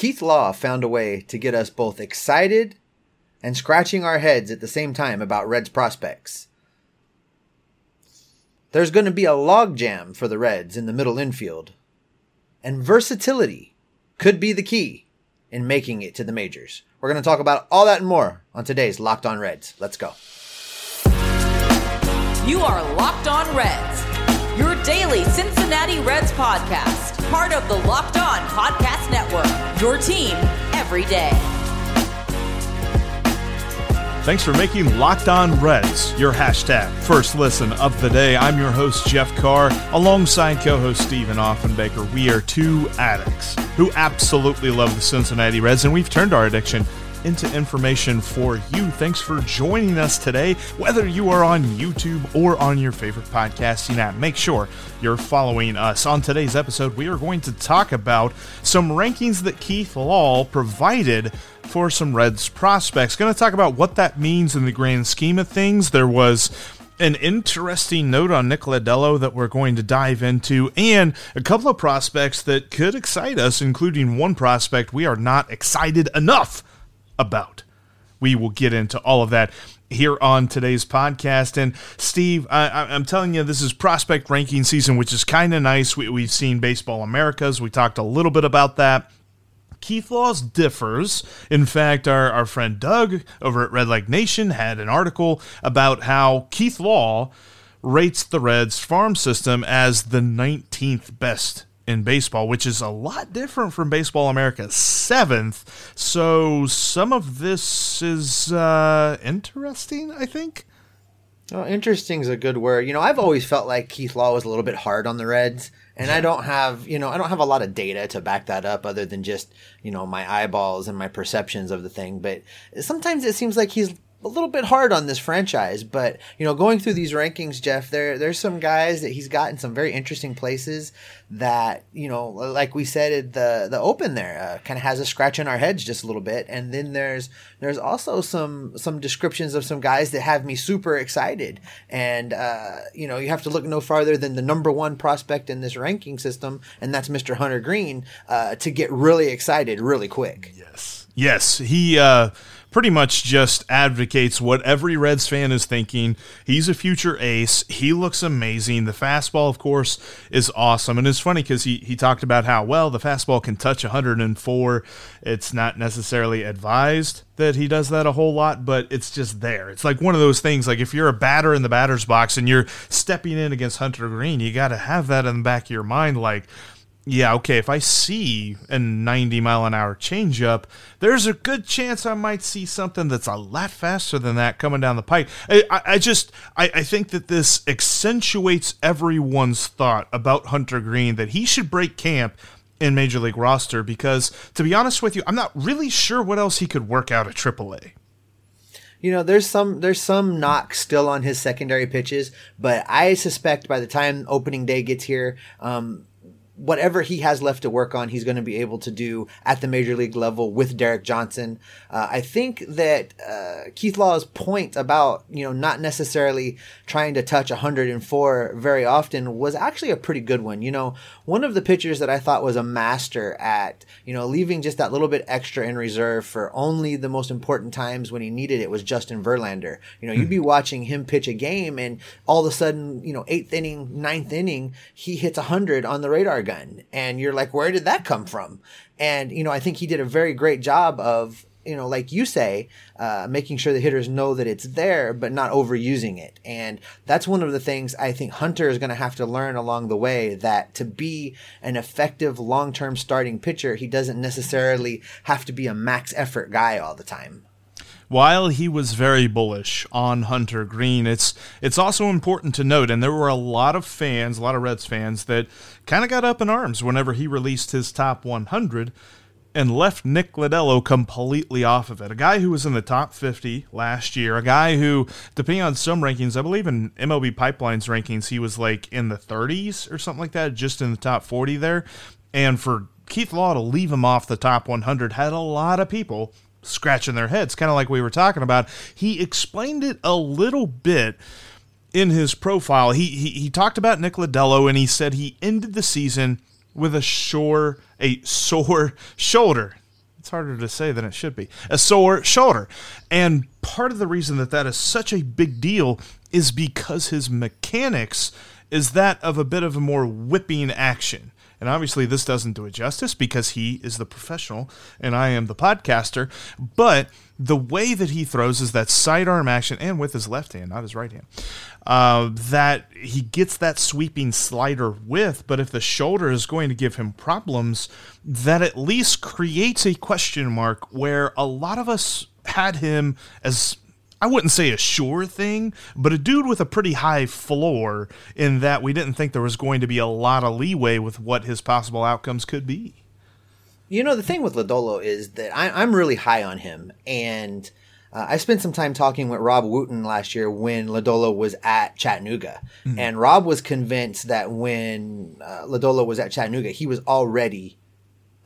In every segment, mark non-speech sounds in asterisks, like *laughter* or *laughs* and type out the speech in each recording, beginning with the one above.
Keith Law found a way to get us both excited and scratching our heads at the same time about Reds prospects. There's going to be a logjam for the Reds in the middle infield, and versatility could be the key in making it to the majors. We're going to talk about all that and more on today's Locked On Reds. Let's go. You are Locked On Reds, your daily Cincinnati Reds podcast, part of the Locked On Podcast Network, your team every day. Thanks for making Locked On Reds your hashtag first listen of the day. I'm your host, Jeff Carr, alongside co host Stephen Offenbaker. We are two addicts who absolutely love the Cincinnati Reds, and we've turned our addiction into information for you. Thanks for joining us today, whether you are on YouTube or on your favorite podcasting app. Make sure you're following us. On today's episode, we are going to talk about some rankings that Keith Law provided for some Reds prospects. Going to talk about what that means in the grand scheme of things. There was an interesting note on Nick Lodolo that we're going to dive into, and a couple of prospects that could excite us, including one prospect we are not excited enough about. We will get into all of that here on today's podcast. And Steve, I, am telling you, this is prospect ranking season, which is kind of nice. We, have seen Baseball Americas. We talked a little bit about that. Keith Laws differs. In fact, our, our friend Doug over at Redleg Nation had an article about how Keith Law rates the Reds farm system as the 19th best in baseball, which is a lot different from Baseball America seventh. So some of this is uh, interesting, I think. Oh, interesting is a good word. You know, I've always felt like Keith Law was a little bit hard on the Reds, and I don't have, you know, I don't have a lot of data to back that up other than just, you know, my eyeballs and my perceptions of the thing. But sometimes it seems like he's a little bit hard on this franchise, but you know, going through these rankings, Jeff, there there's some guys that he's got in some very interesting places that you know, like we said at the the open there, uh, kind of has a scratch in our heads just a little bit. And then there's there's also some some descriptions of some guys that have me super excited. And uh, you know, you have to look no farther than the number one prospect in this ranking system, and that's Mr. Hunter Greene, uh, to get really excited really quick. Yes, yes, he. Uh pretty much just advocates what every Reds fan is thinking. He's a future ace. He looks amazing. The fastball, of course, is awesome. And it's funny because he, he talked about how, well, the fastball can touch 104. It's not necessarily advised that he does that a whole lot, but it's just there. It's like one of those things like if you're a batter in the batter's box and you're stepping in against Hunter Greene, you got to have that in the back of your mind like, yeah, okay, if I see a 90 mile an hour changeup, there's a good chance I might see something that's a lot faster than that coming down the pipe. I, I, I just, I, I think that this accentuates everyone's thought about Hunter Greene that he should break camp in Major League roster because, to be honest with you, I'm not really sure what else he could work out at AAA you know there's some there's some knock still on his secondary pitches but i suspect by the time opening day gets here um, whatever he has left to work on, he's going to be able to do at the major league level with Derek Johnson. Uh, I think that uh, Keith Law's point about you know not necessarily trying to touch 104 very often was actually a pretty good one. You know, one of the pitchers that I thought was a master at you know leaving just that little bit extra in reserve for only the most important times when he needed it was Justin Verlander. You know, you'd be watching him pitch a game, and all of a sudden, you know, eighth inning, ninth inning, he hits 100 on the radar gun. And you're like, where did that come from? And, you know, I think he did a very great job of, you know, like you say, uh, making sure the hitters know that it's there, but not overusing it. And that's one of the things I think Hunter is going to have to learn along the way that to be an effective long term starting pitcher, he doesn't necessarily have to be a max effort guy all the time while he was very bullish on Hunter Greene, it's it's also important to note, and there were a lot of fans, a lot of Reds fans, that kind of got up in arms whenever he released his top 100 and left Nick Lodolo completely off of it. A guy who was in the top 50 last year, a guy who, depending on some rankings, I believe in MLB Pipeline's rankings, he was like in the 30s or something like that, just in the top 40 there. And for Keith Law to leave him off the top 100 had a lot of people scratching their heads, kind of like we were talking about. He explained it a little bit in his profile. He, he, he talked about Nick Lodolo and he said he ended the season with a sore, a sore shoulder. It's harder to say than it should be. A sore shoulder. And part of the reason that that is such a big deal is because his mechanics is that of a bit of a more whipping action. And obviously, this doesn't do it justice because he is the professional and I am the podcaster. But the way that he throws is that sidearm action and with his left hand, not his right hand, uh, that he gets that sweeping slider with. But if the shoulder is going to give him problems, that at least creates a question mark where a lot of us had him as I wouldn't say a sure thing, but a dude with a pretty high floor in that we didn't think there was going to be a lot of leeway with what his possible outcomes could be. You know, the thing with Lodolo is that I, am really high on him. And uh, I spent some time talking with Rob Wooten last year when Lodolo was at Chattanooga. Mm-hmm. And Rob was convinced that when uh, Lodolo was at Chattanooga, he was already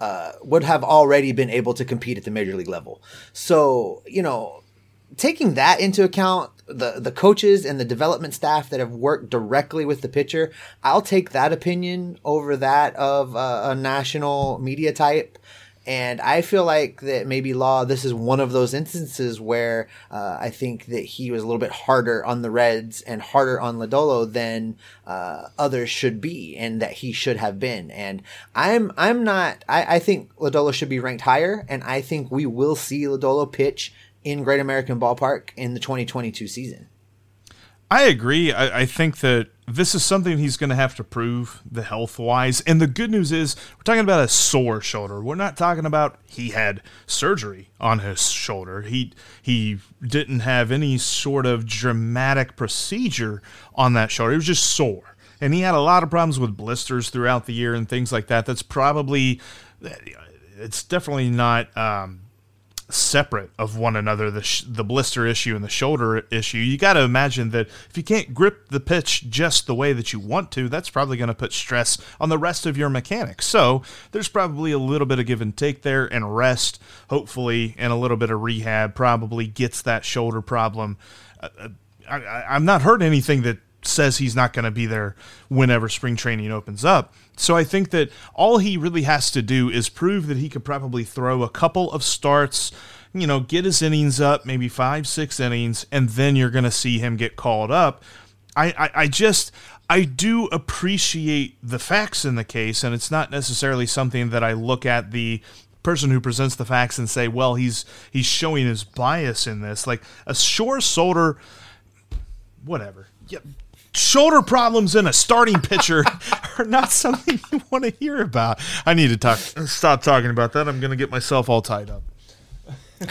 uh, would have already been able to compete at the major league level. So, you know, taking that into account, the the coaches and the development staff that have worked directly with the pitcher, I'll take that opinion over that of a national media type. And I feel like that maybe Law, this is one of those instances where uh, I think that he was a little bit harder on the Reds and harder on Lodolo than uh, others should be, and that he should have been. And I'm I'm not. I, I think Lodolo should be ranked higher, and I think we will see Lodolo pitch in Great American Ballpark in the 2022 season. I agree. I, I think that this is something he's going to have to prove the health wise. And the good news is, we're talking about a sore shoulder. We're not talking about he had surgery on his shoulder. He he didn't have any sort of dramatic procedure on that shoulder. It was just sore, and he had a lot of problems with blisters throughout the year and things like that. That's probably it's definitely not um, separate of one another the sh- the blister issue and the shoulder issue you got to imagine that if you can't grip the pitch just the way that you want to that's probably going to put stress on the rest of your mechanics. So there's probably a little bit of give and take there and rest hopefully and a little bit of rehab probably gets that shoulder problem. Uh, uh I, i'm not heard anything that says he's not going to be there whenever spring training opens up. So I think that all he really has to do is prove that he could probably throw a couple of starts, you know, get his innings up, maybe five, six innings, and then you're going to see him get called up. I, I, I just. I do appreciate the facts in the case, and it's not necessarily something that I look at the person who presents the facts and say, well, he's he's showing his bias in this. Like a sure shoulder, whatever. Yeah, shoulder problems in a starting pitcher *laughs* are not something you want to hear about. I need to talk stop talking about that. I'm going to get myself all tied up.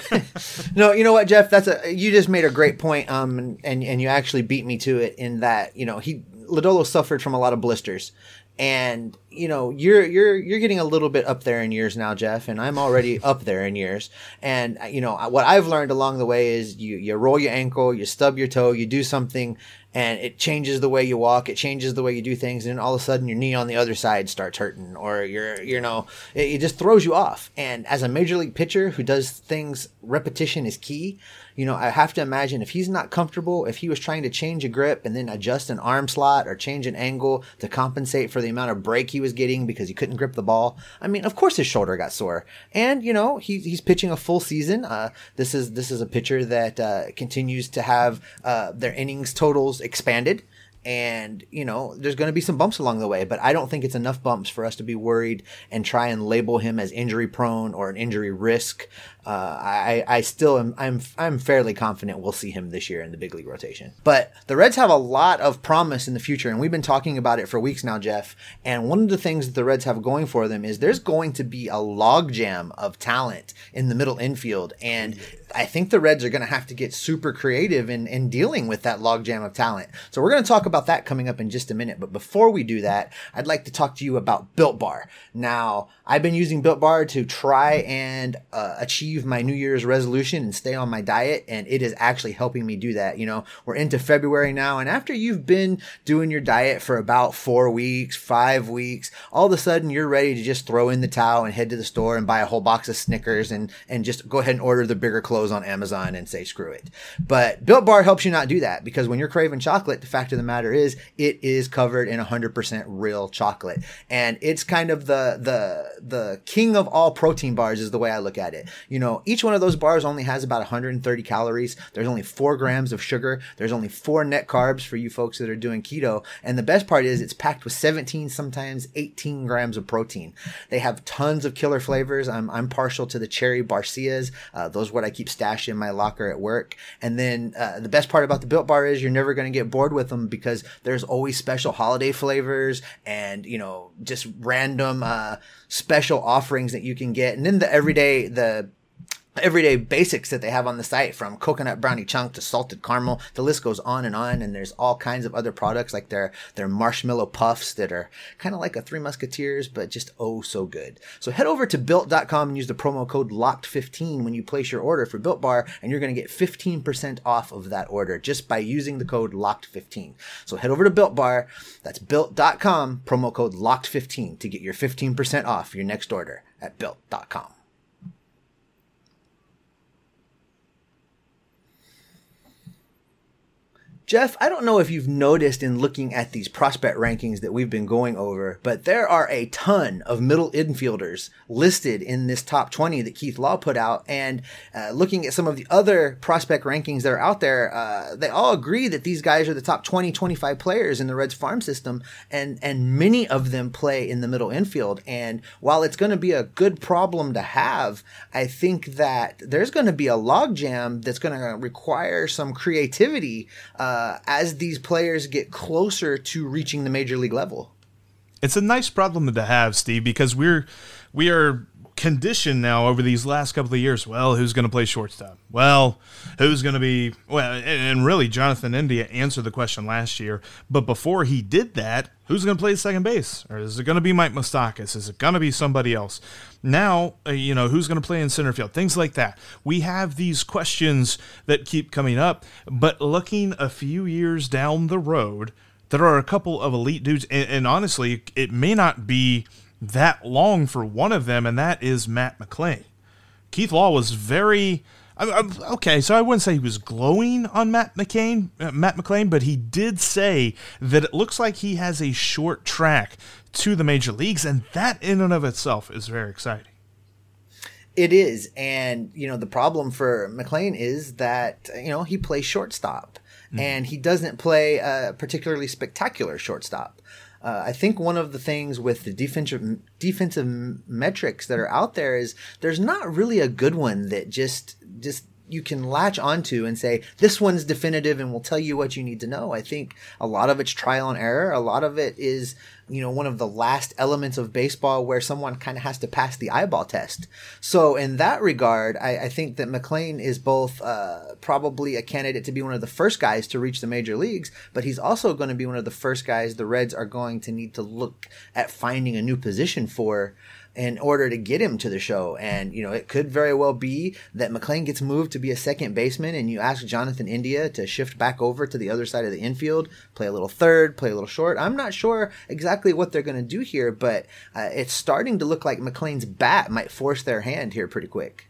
*laughs* no, you know what, Jeff? That's a you just made a great point, um, and and you actually beat me to it in that you know he Lodolo suffered from a lot of blisters, and you know you're you're you're getting a little bit up there in years now jeff and i'm already *laughs* up there in years and you know what i've learned along the way is you you roll your ankle you stub your toe you do something and it changes the way you walk it changes the way you do things and all of a sudden your knee on the other side starts hurting or you're you know it, it just throws you off. And as a major league pitcher who does things repetition is key you know, I have to imagine if he's not comfortable, if he was trying to change a grip and then adjust an arm slot or change an angle to compensate for the amount of break he was getting because he couldn't grip the ball. I mean, of course his shoulder got sore, and you know he, he's pitching a full season. Uh, this is this is a pitcher that uh, continues to have uh, their innings totals expanded and you know there's going to be some bumps along the way but i don't think it's enough bumps for us to be worried and try and label him as injury prone or an injury risk uh, I, I still am I'm I'm fairly confident we'll see him this year in the big league rotation. But the Reds have a lot of promise in the future, and we've been talking about it for weeks now, Jeff. And one of the things that the Reds have going for them is there's going to be a logjam of talent in the middle infield, and I think the Reds are going to have to get super creative in, in dealing with that logjam of talent. So we're going to talk about that coming up in just a minute. But before we do that, I'd like to talk to you about Built Bar. Now, I've been using Built Bar to try and uh, achieve achieve my New Year's resolution and stay on my diet. And it is actually helping me do that. You know, we're into February now. And after you've been doing your diet for about four weeks, five weeks, all of a sudden you're ready to just throw in the towel and head to the store and buy a whole box of Snickers and, and just go ahead and order the bigger clothes on Amazon and say screw it. But Built Bar helps you not do that because when you're craving chocolate, the fact of the matter is it is covered in 100% real chocolate, and it's kind of the the the king of all protein bars is the way I look at it. You know, each one of those bars only has about 130 calories. There's only four grams of sugar. There's only four net carbs for you folks that are doing keto, and the best part is it's packed with 17, sometimes 18 grams of protein. They have tons of killer flavors. I'm I'm partial to the cherry barcias. Uh, those are what I keep stashed in my locker at work. And then uh, the best part about the Built Bar is you're never going to get bored with them because there's always special holiday flavors and you know just random uh, special offerings that you can get. And then the everyday the everyday basics that they have on the site from coconut brownie chunk to salted caramel. The list goes on and on and there's all kinds of other products like their their marshmallow puffs that are kind of like a three musketeers but just oh so good. So head over to built.com and use the promo code locked15 when you place your order for built bar and you're going to get 15% off of that order just by using the code locked15 so head over to built bar that's built.com promo code locked15 to get your 15% off your next order at built.com Jeff, I don't know if you've noticed in looking at these prospect rankings that we've been going over, but there are a ton of middle infielders listed in this top 20 that Keith Law put out. And uh, looking at some of the other prospect rankings that are out there, uh, they all agree that these guys are the top 20, 25 players in the Reds farm system. And, and many of them play in the middle infield. And while it's going to be a good problem to have, I think that there's going to be a logjam that's going to require some creativity. Uh, uh, as these players get closer to reaching the major league level. It's a nice problem to have, Steve, because we're we are conditioned now over these last couple of years. Well, who's going to play shortstop? Well, who's going to be well? And really, Jonathan India answered the question last year. But before he did that, who's going to play second base? Or is it going to be Mike Moustakas? Is it going to be somebody else? Now, uh, you know, who's going to play in center field? Things like that. We have these questions that keep coming up. But looking a few years down the road, there are a couple of elite dudes, and, and honestly, it may not be that long for one of them, and that is Matt McLain. Keith Law was very okay, so I wouldn't say he was glowing on Matt McCain, uh, Matt McLain, but he did say that it looks like he has a short track to the major leagues, and that in and of itself is very exciting. It is, and you know the problem for McLain is that you know he plays shortstop, mm. and he doesn't play a particularly spectacular shortstop. Uh, I think one of the things with the defensive defensive metrics that are out there is there's not really a good one that just just you can latch onto and say this one's definitive and will tell you what you need to know. I think a lot of it's trial and error. A lot of it is you know one of the last elements of baseball where someone kind of has to pass the eyeball test. So in that regard, I, I think that McLain is both uh, probably a candidate to be one of the first guys to reach the major leagues, but he's also going to be one of the first guys the Reds are going to need to look at finding a new position for in order to get him to the show. And, you know, it could very well be that McLain gets moved to be a second baseman and you ask Jonathan India to shift back over to the other side of the infield, play a little third, play a little short. I'm not sure exactly what they're going to do here, but uh, it's starting to look like McLain's bat might force their hand here pretty quick.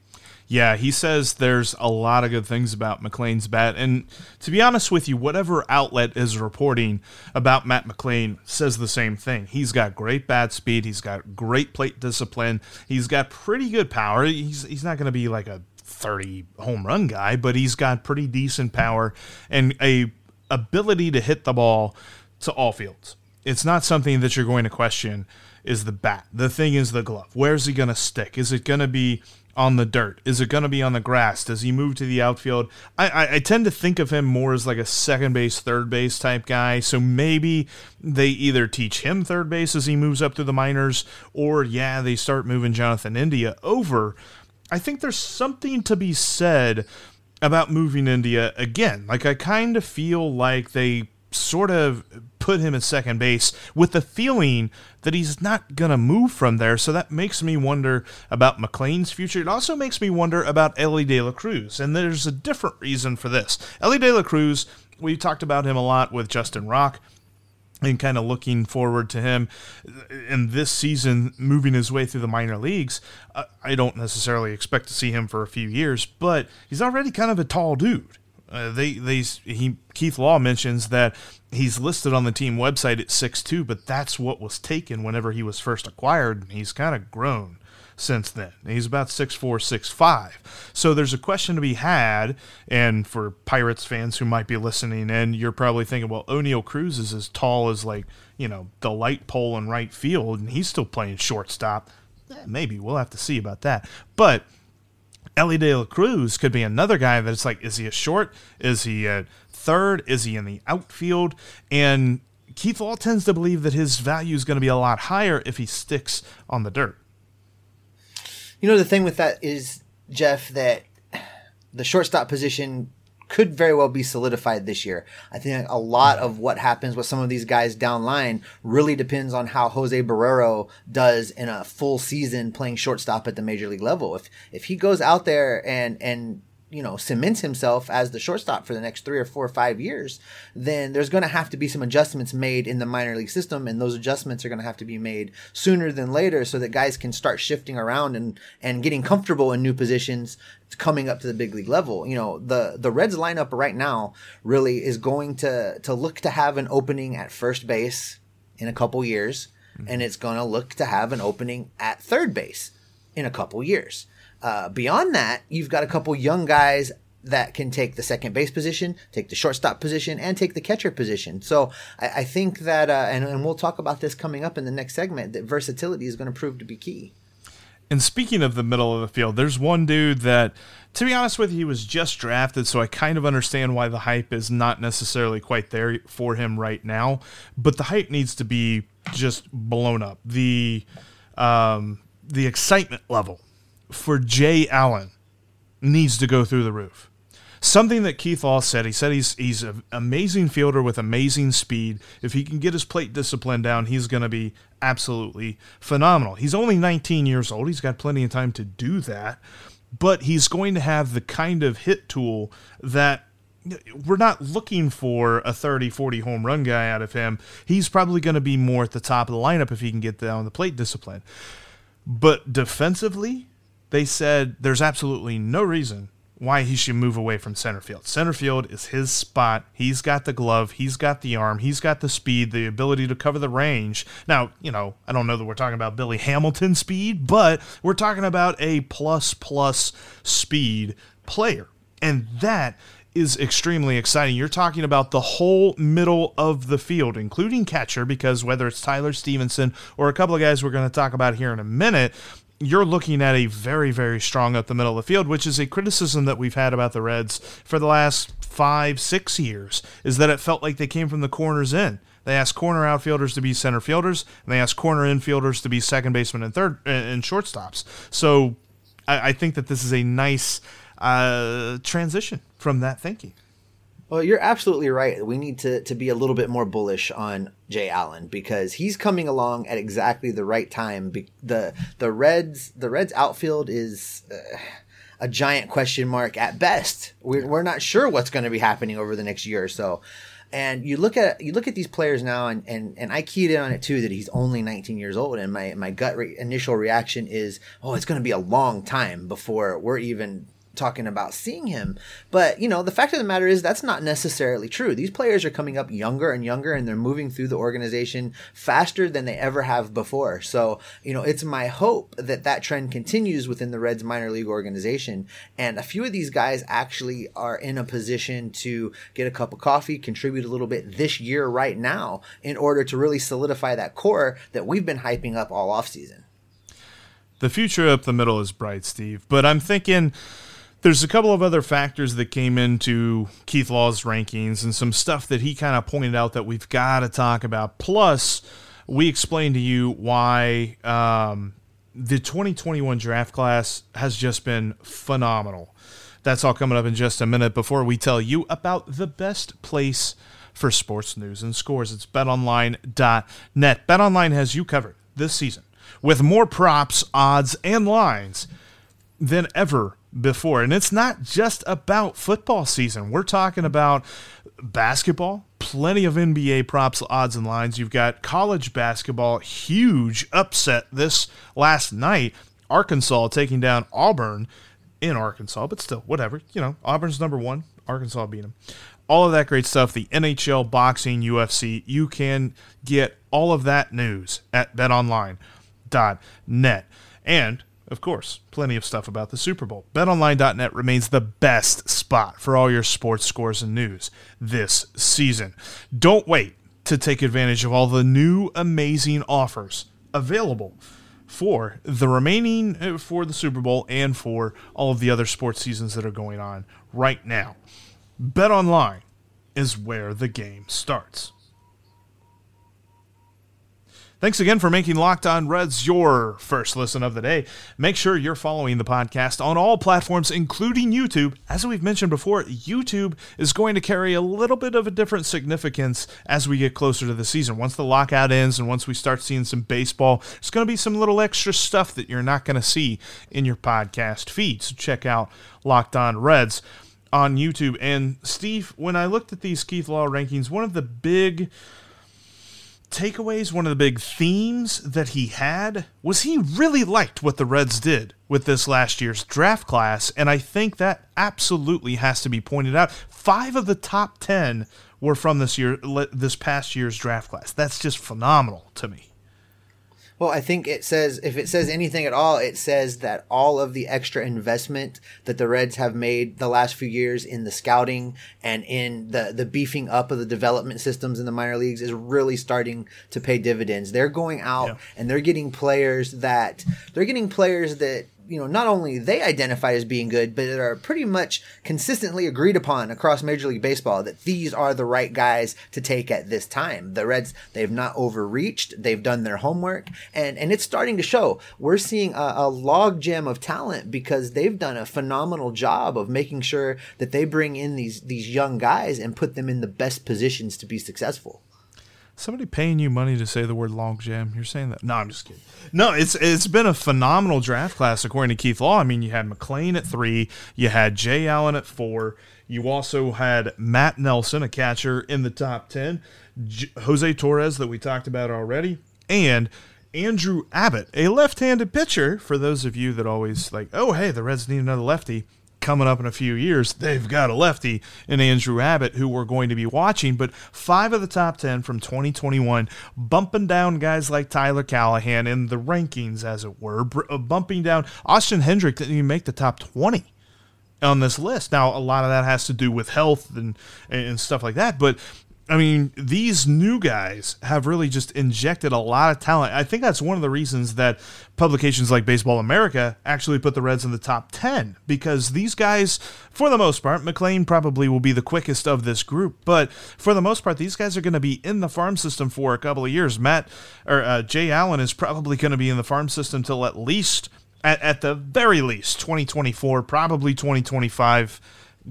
Yeah, he says there's a lot of good things about McLain's bat. And to be honest with you, whatever outlet is reporting about Matt McLain says the same thing. He's got great bat speed, he's got great plate discipline, he's got pretty good power. He's, he's not going to be like a 30 home run guy, but he's got pretty decent power and a ability to hit the ball to all fields. It's not something that you're going to question is the bat. The thing is the glove. Where's he going to stick? Is it going to be on the dirt? Is it going to be on the grass? Does he move to the outfield? I, I, I, tend to think of him more as like a second base, third base type guy. So maybe they either teach him third base as he moves up through the minors, or yeah, they start moving Jonathan India over. I think there's something to be said about moving India again. Like I kind of feel like they sort of put him at second base with the feeling that he's not going to move from there. So that makes me wonder about McLain's future. It also makes me wonder about Elly De La Cruz. And there's a different reason for this. Elly De La Cruz, we talked about him a lot with Justin Rock. and kind of looking forward to him in this season moving his way through the minor leagues. I don't necessarily expect to see him for a few years, but he's already kind of a tall dude. Uh, they they he Keith Law mentions that he's listed on the team website at six two, but that's what was taken whenever he was first acquired. He's kind of grown since then. He's about six four, six five. So there's a question to be had, and for Pirates fans who might be listening and you're probably thinking, well, Oneil Cruz is as tall as like, you know, the light pole in right field, and he's still playing shortstop. Maybe we'll have to see about that. But Elly De La Cruz could be another guy that's like, is he a short? Is he a third? Is he in the outfield? And Keith Law tends to believe that his value is going to be a lot higher if he sticks on the dirt. You know, the thing with that is, Jeff, that the shortstop position could very well be solidified this year. I think a lot of what happens with some of these guys down line really depends on how Jose Barrero does in a full season playing shortstop at the major league level. If if he goes out there and and you know cements himself as the shortstop for the next three or four or five years, then there's going to have to be some adjustments made in the minor league system, and those adjustments are going to have to be made sooner than later, so that guys can start shifting around and and getting comfortable in new positions coming up to the big league level. You know, the the Reds lineup right now really is going to to look to have an opening at first base in a couple years, mm-hmm. and it's going to look to have an opening at third base in a couple years. Uh, beyond that, you've got a couple young guys that can take the second base position, take the shortstop position, and take the catcher position. So I, I think that, uh, and, and we'll talk about this coming up in the next segment, that versatility is going to prove to be key. And speaking of the middle of the field, there's one dude that, to be honest with you, he was just drafted, so I kind of understand why the hype is not necessarily quite there for him right now. But the hype needs to be just blown up. The um, the excitement level for Jay Allen needs to go through the roof. Something that Keith Law said, he said he's he's an amazing fielder with amazing speed. If he can get his plate discipline down, he's going to be absolutely phenomenal. He's only 19 years old. He's got plenty of time to do that, but he's going to have the kind of hit tool that we're not looking for a 30 40 home run guy out of him. He's probably going to be more at the top of the lineup if he can get down the plate discipline. But defensively, they said there's absolutely no reason why he should move away from center field. Center field is his spot. He's got the glove, he's got the arm, he's got the speed, the ability to cover the range. Now, you know, I don't know that we're talking about Billy Hamilton speed, but we're talking about a plus plus speed player. And that is extremely exciting. You're talking about the whole middle of the field, including catcher, because whether it's Tyler Stephenson or a couple of guys we're going to talk about here in a minute, you're looking at a very, very strong up the middle of the field, which is a criticism that we've had about the Reds for the last five, six years, is that it felt like they came from the corners in. They asked corner outfielders to be center fielders, and they asked corner infielders to be second baseman and third and shortstops. So I, I think that this is a nice uh, transition from that thinking. Well, you're absolutely right. We need to, to be a little bit more bullish on Jay Allen because he's coming along at exactly the right time. the the Reds the Reds outfield is uh, a giant question mark at best. We're, we're not sure what's going to be happening over the next year or so. And you look at you look at these players now, and, and, and I keyed in on it too that he's only 19 years old, and my my gut re- initial reaction is, oh, it's going to be a long time before we're even talking about seeing him. But, you know, the fact of the matter is that's not necessarily true. These players are coming up younger and younger and they're moving through the organization faster than they ever have before. So, you know, it's my hope that that trend continues within the Reds minor league organization. And a few of these guys actually are in a position to get a cup of coffee, contribute a little bit this year right now in order to really solidify that core that we've been hyping up all offseason. The future up the middle is bright, Steve, but I'm thinking there's a couple of other factors that came into Keith Law's rankings and some stuff that he kind of pointed out that we've got to talk about. Plus, we explained to you why um, the 2021 draft class has just been phenomenal. That's all coming up in just a minute before we tell you about the best place for sports news and scores. It's betonline.net. BetOnline has you covered this season with more props, odds, and lines than ever before. And it's not just about football season. We're talking about basketball, plenty of NBA props, odds, and lines. You've got college basketball, huge upset this last night. Arkansas taking down Auburn in Arkansas, but still, whatever. You know, Auburn's number one. Arkansas beat them. All of that great stuff. The NHL, boxing, UFC. You can get all of that news at betonline.net. And of course, plenty of stuff about the Super Bowl. BetOnline.net remains the best spot for all your sports scores and news this season. Don't wait to take advantage of all the new amazing offers available for the remaining uh, for the Super Bowl and for all of the other sports seasons that are going on right now. BetOnline is where the game starts. Thanks again for making Locked On Reds your first listen of the day. Make sure you're following the podcast on all platforms, including YouTube. As we've mentioned before, YouTube is going to carry a little bit of a different significance as we get closer to the season. Once the lockout ends and once we start seeing some baseball, there's going to be some little extra stuff that you're not going to see in your podcast feed. So check out Locked On Reds on YouTube. And Steve, when I looked at these Keith Law rankings, one of the big takeaways, one of the big themes that he had was he really liked what the Reds did with this last year's draft class. And I think that absolutely has to be pointed out. Five of the top 10 were from this year, this past year's draft class. That's just phenomenal to me. Well, I think it says, if it says anything at all, it says that all of the extra investment that the Reds have made the last few years in the scouting and in the, the beefing up of the development systems in the minor leagues is really starting to pay dividends. They're going out yeah. and they're getting players that, they're getting players that you know not only they identify as being good, but are pretty much consistently agreed upon across Major League Baseball that these are the right guys to take at this time. The Reds they've not overreached, they've done their homework, and and it's starting to show. We're seeing a, a log jam of talent because they've done a phenomenal job of making sure that they bring in these these young guys and put them in the best positions to be successful. Somebody paying you money to say the word long jam. You're saying that? No, I'm just kidding. No, it's it's been a phenomenal draft class according to Keith Law. I mean, you had McLain at three, you had Jay Allen at four, you also had Matt Nelson, a catcher, in the top ten, J- Jose Torres that we talked about already, and Andrew Abbott, a left-handed pitcher. For those of you that always like, oh hey, the Reds need another lefty coming up in a few years, they've got a lefty in Andrew Abbott who we're going to be watching. But five of the top 10 from 2021, bumping down guys like Tyler Callahan in the rankings, as it were, uh, bumping down Austin Hendrick didn't even make the top 20 on this list. Now, a lot of that has to do with health and, and stuff like that. But I mean, these new guys have really just injected a lot of talent. I think that's one of the reasons that publications like Baseball America actually put the Reds in the top 10 because these guys, for the most part, McLain probably will be the quickest of this group, but for the most part, these guys are going to be in the farm system for a couple of years. Matt or uh, Jay Allen is probably going to be in the farm system till at least, at, at the very least, 2024, probably 2025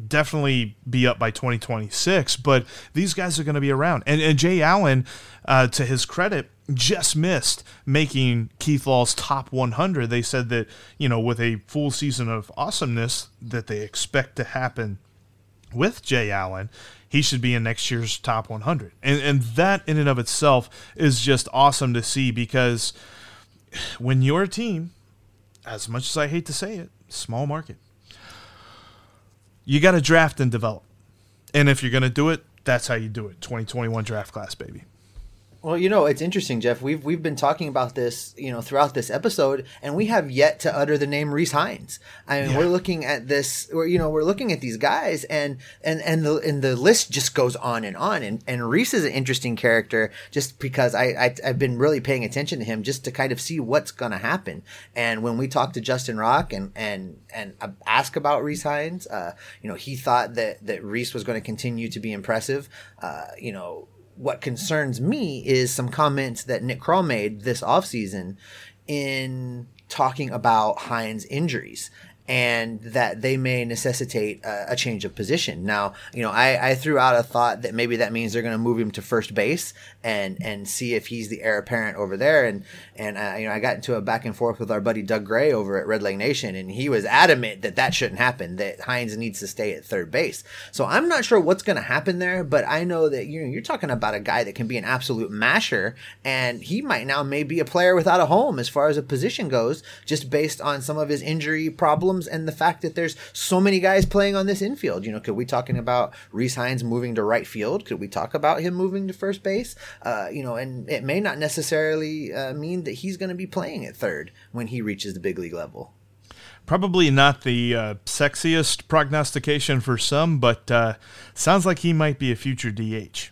definitely be up by 2026, but these guys are going to be around. And, and Jay Allen, uh, to his credit, just missed making Keith Law's top 100. They said that, you know, with a full season of awesomeness that they expect to happen with Jay Allen, he should be in next year's top 100. And, and that in and of itself is just awesome to see because when your team, as much as I hate to say it, small market, you got to draft and develop. And if you're going to do it, that's how you do it. 2021 draft class, baby. Well, you know, it's interesting, Jeff. We've we've been talking about this, you know, throughout this episode, and we have yet to utter the name Rece Hinds. I mean, yeah. we're looking at this, we're, you know, we're looking at these guys, and and and the and the list just goes on and on. And and Rece is an interesting character, just because I, I have been really paying attention to him, just to kind of see what's going to happen. And when we talked to Justin Rock and and and ask about Rece Hinds, uh, you know, he thought that that Rece was going to continue to be impressive. Uh, you know what concerns me is some comments that Nick Krall made this offseason in talking about Hinds' injuries and that they may necessitate a, a, change of position. Now, you know, I, I threw out a thought that maybe that means they're going to move him to first base and and see if he's the heir apparent over there. And and uh, you know, I got into a back and forth with our buddy Doug Gray over at Redleg Nation, and he was adamant that that shouldn't happen. That Hinds needs to stay at third base. So I'm not sure what's going to happen there, but I know that you know you're talking about a guy that can be an absolute masher, and he might now may be a player without a home as far as a position goes, just based on some of his injury problems and the fact that there's so many guys playing on this infield. You know, could we talking about Rece Hinds moving to right field? Could we talk about him moving to first base? Uh, you know, and it may not necessarily uh, mean that he's going to be playing at third when he reaches the big league level. Probably not the uh, sexiest prognostication for some, but uh, sounds like he might be a future DH.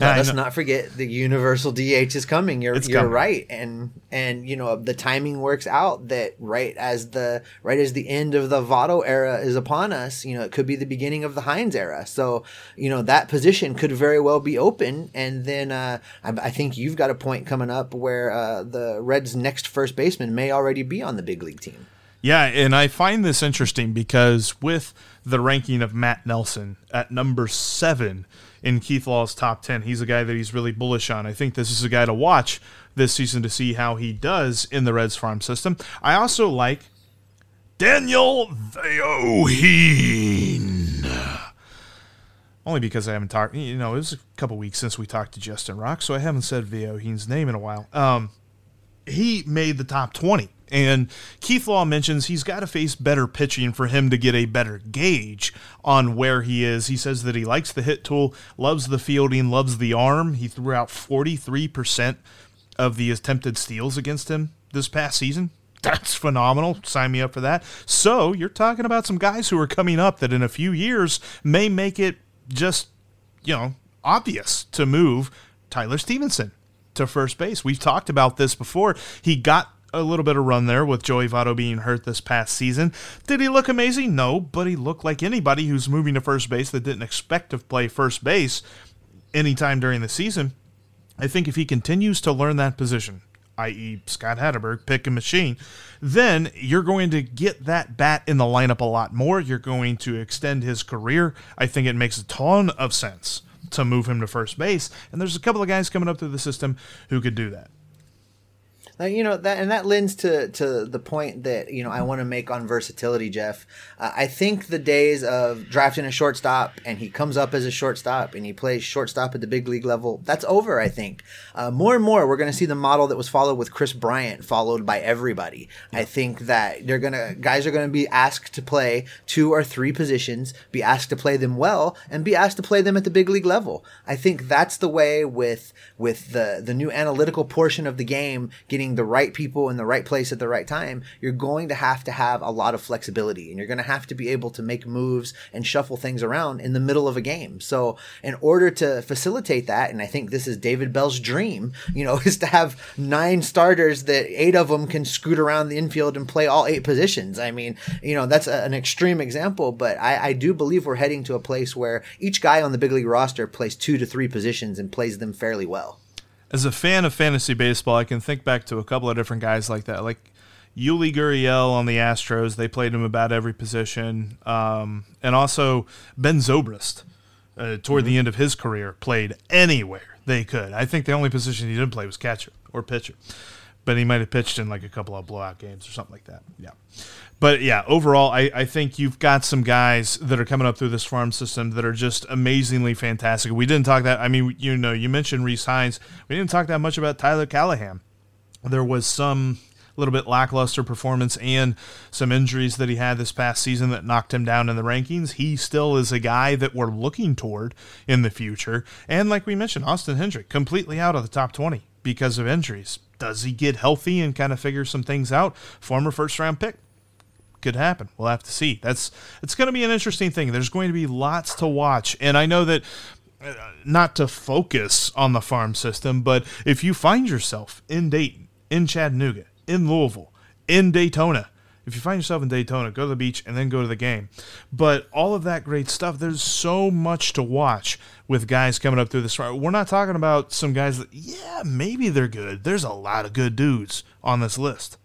Now, let's not forget the universal DH is coming. You're it's you're coming. right, and and you know the timing works out that right as the right as the end of the Votto era is upon us. You know it could be the beginning of the Hinds era. So you know that position could very well be open, and then uh, I, I, think you've got a point coming up where uh, the Reds' next first baseman may already be on the big league team. Yeah, and I find this interesting because with the ranking of Matt Nelson at number seven in Keith Law's top 10. He's a guy that he's really bullish on. I think this is a guy to watch this season to see how he does in the Reds farm system. I also like Daniel Vellojin. Only because I haven't talked, you know, it was a couple weeks since we talked to Justin Rock, so I haven't said Vellojin's name in a while. Um, he made the top 20 and Keith Law mentions he's got to face better pitching for him to get a better gauge on where he is. He says that he likes the hit tool, loves the fielding, loves the arm. He threw out 43% of the attempted steals against him this past season. That's phenomenal. Sign me up for that. So, you're talking about some guys who are coming up that in a few years may make it just, you know, obvious to move Tyler Stephenson to first base. We've talked about this before. He got a little bit of run there with Joey Votto being hurt this past season. Did he look amazing? No, but he looked like anybody who's moving to first base that didn't expect to play first base anytime during the season. I think if he continues to learn that position, i.e., Scott Hatteberg, pick a machine, then you're going to get that bat in the lineup a lot more. You're going to extend his career. I think it makes a ton of sense to move him to first base. And there's a couple of guys coming up through the system who could do that. You know that, and that lends to to the point that you know I want to make on versatility, Jeff. Uh, I think the days of drafting a shortstop and he comes up as a shortstop and he plays shortstop at the big league level that's over. I think uh, more and more we're going to see the model that was followed with Kris Bryant followed by everybody. I think that they're gonna guys are going to be asked to play two or three positions, be asked to play them well, and be asked to play them at the big league level. I think that's the way with with the the new analytical portion of the game getting the right people in the right place at the right time, you're going to have to have a lot of flexibility and you're going to have to be able to make moves and shuffle things around in the middle of a game. So, in order to facilitate that, and I think this is David Bell's dream, you know, *laughs* is to have nine starters that eight of them can scoot around the infield and play all eight positions. I mean, you know, that's a, an extreme example, but I, I do believe we're heading to a place where each guy on the big league roster plays two to three positions and plays them fairly well as a fan of fantasy baseball, I can think back to a couple of different guys like that, like Yuli Gurriel on the Astros. They played him about every position, um, and also Ben Zobrist. Uh, toward mm-hmm. the end of his career, played anywhere they could. I think the only position he didn't play was catcher or pitcher, but he might have pitched in like a couple of blowout games or something like that. Yeah but yeah, overall, I, I think you've got some guys that are coming up through this farm system that are just amazingly fantastic. We didn't talk that. I mean, you know, you mentioned Rece Hinds. We didn't talk that much about Tyler Callahan. There was some little bit lackluster performance and some injuries that he had this past season that knocked him down in the rankings. He still is a guy that we're looking toward in the future. And like we mentioned, Austin Hendrick completely out of the top 20 because of injuries. Does he get healthy and kind of figure some things out? Former first round pick could happen. We'll have to see. That's it's going to be an interesting thing. There's going to be lots to watch, and I know that uh, not to focus on the farm system, but if you find yourself in Dayton, in Chattanooga, in Louisville, in Daytona, if you find yourself in Daytona, go to the beach and then go to the game. But all of that great stuff, there's so much to watch with guys coming up through the this. We're not talking about some guys that, yeah, maybe they're good. There's a lot of good dudes on this list.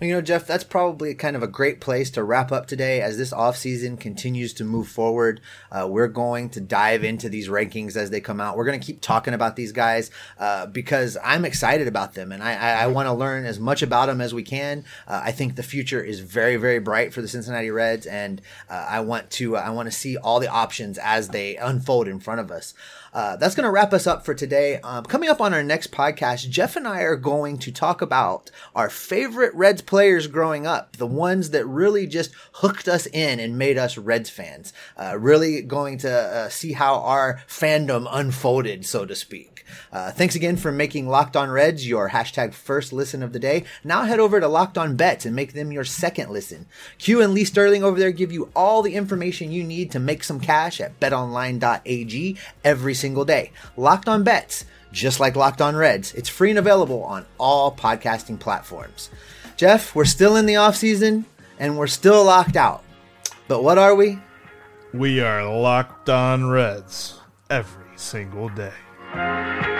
You know, Jeff, that's probably kind of a great place to wrap up today as this offseason continues to move forward. Uh, we're going to dive into these rankings as they come out. We're going to keep talking about these guys uh, because I'm excited about them and I, I, I want to learn as much about them as we can. Uh, I think the future is very, very bright for the Cincinnati Reds, and uh, I want to I want to see all the options as they unfold in front of us. Uh, that's going to wrap us up for today. Um, coming up on our next podcast, Jeff and I are going to talk about our favorite Reds players growing up, the ones that really just hooked us in and made us Reds fans. Uh, really going to uh, see how our fandom unfolded, so to speak. Uh, thanks again for making Locked On Reds your hashtag first listen of the day. Now head over to Locked On Bets and make them your second listen. Q and Lee Sterling over there give you all the information you need to make some cash at betonline.ag every single day. Locked On Bets, just like Locked On Reds, it's free and available on all podcasting platforms. Jeff, we're still in the off season and we're still locked out. But what are we? We are locked on Reds every single day.